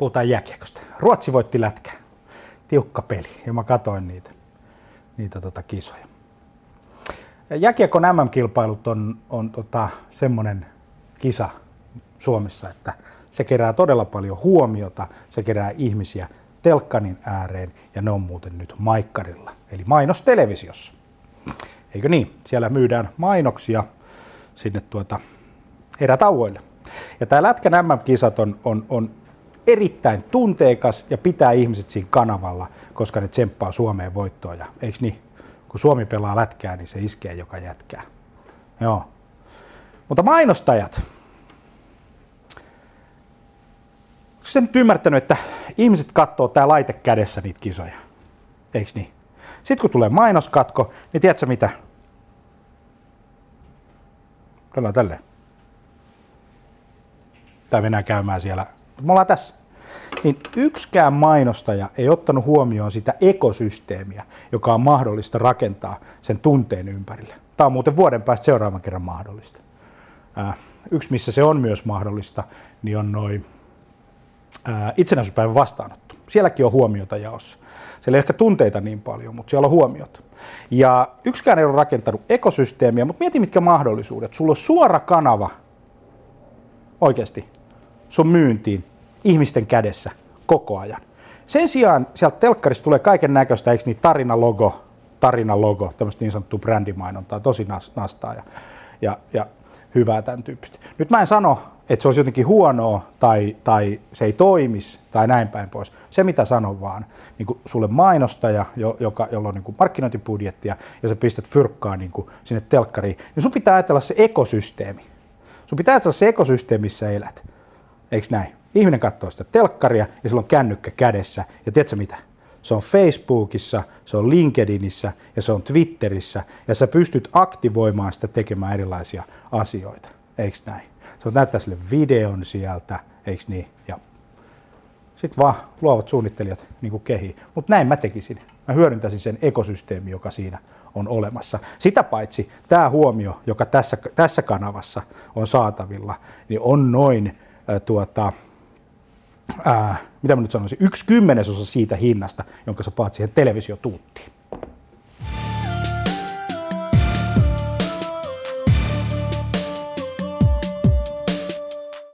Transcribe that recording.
puhutaan jääkiekosta. Ruotsi voitti lätkää. Tiukka peli ja mä katoin niitä, niitä tota kisoja. Jääkiekon MM-kilpailut on, on tota, semmoinen kisa Suomessa, että se kerää todella paljon huomiota, se kerää ihmisiä telkkanin ääreen ja ne on muuten nyt maikkarilla, eli mainostelevisiossa. Eikö niin? Siellä myydään mainoksia sinne tuota erätauoille. Ja tämä Lätkän MM-kisat on, on, on erittäin tunteikas ja pitää ihmiset siinä kanavalla, koska ne tsemppaa Suomeen voittoa. Ja, eikö niin? Kun Suomi pelaa lätkää, niin se iskee joka jätkää. Joo. Mutta mainostajat. Onko nyt ymmärtänyt, että ihmiset katsoo tää laite kädessä niitä kisoja? Eikö niin? Sitten kun tulee mainoskatko, niin tiedätkö mitä? Ollaan tälleen. Tai mennään käymään siellä. Me ollaan tässä. Niin yksikään mainostaja ei ottanut huomioon sitä ekosysteemiä, joka on mahdollista rakentaa sen tunteen ympärille. Tämä on muuten vuoden päästä seuraavan kerran mahdollista. yksi, missä se on myös mahdollista, niin on noin itsenäisyyspäivän vastaanotto. Sielläkin on huomiota jaossa. Siellä ei ehkä tunteita niin paljon, mutta siellä on huomiota. Ja yksikään ei ole rakentanut ekosysteemiä, mutta mieti mitkä mahdollisuudet. Sulla on suora kanava oikeasti sun myyntiin ihmisten kädessä koko ajan. Sen sijaan sieltä telkkarista tulee kaiken näköistä, eikö niin tarinalogo, tarinalogo, tämmöistä niin sanottua brändimainontaa, tosi nastaa ja, ja, ja hyvää tämän tyyppistä. Nyt mä en sano, että se olisi jotenkin huonoa tai, tai se ei toimisi tai näin päin pois. Se mitä sanon vaan, niin kuin sulle mainostaja, joka, jolla on niin kuin markkinointibudjettia ja sä pistät fyrkkaa niin kuin sinne telkkariin, niin sun pitää ajatella se ekosysteemi. Sun pitää ajatella se ekosysteemi, missä elät. Eikö näin? Ihminen katsoo sitä telkkaria ja sillä on kännykkä kädessä. Ja tiedätkö mitä? Se on Facebookissa, se on LinkedInissä ja se on Twitterissä. Ja sä pystyt aktivoimaan sitä tekemään erilaisia asioita. Eikö näin? Sä näyttää sille videon sieltä, eikö niin? Ja sitten vaan luovat suunnittelijat niin kehii. Mutta näin mä tekisin. Mä hyödyntäisin sen ekosysteemi, joka siinä on olemassa. Sitä paitsi tämä huomio, joka tässä, tässä kanavassa on saatavilla, niin on noin ää, tuota, ää, mitä mä nyt sanoisin, yksi kymmenesosa siitä hinnasta, jonka sä paat siihen televisiotuuttiin.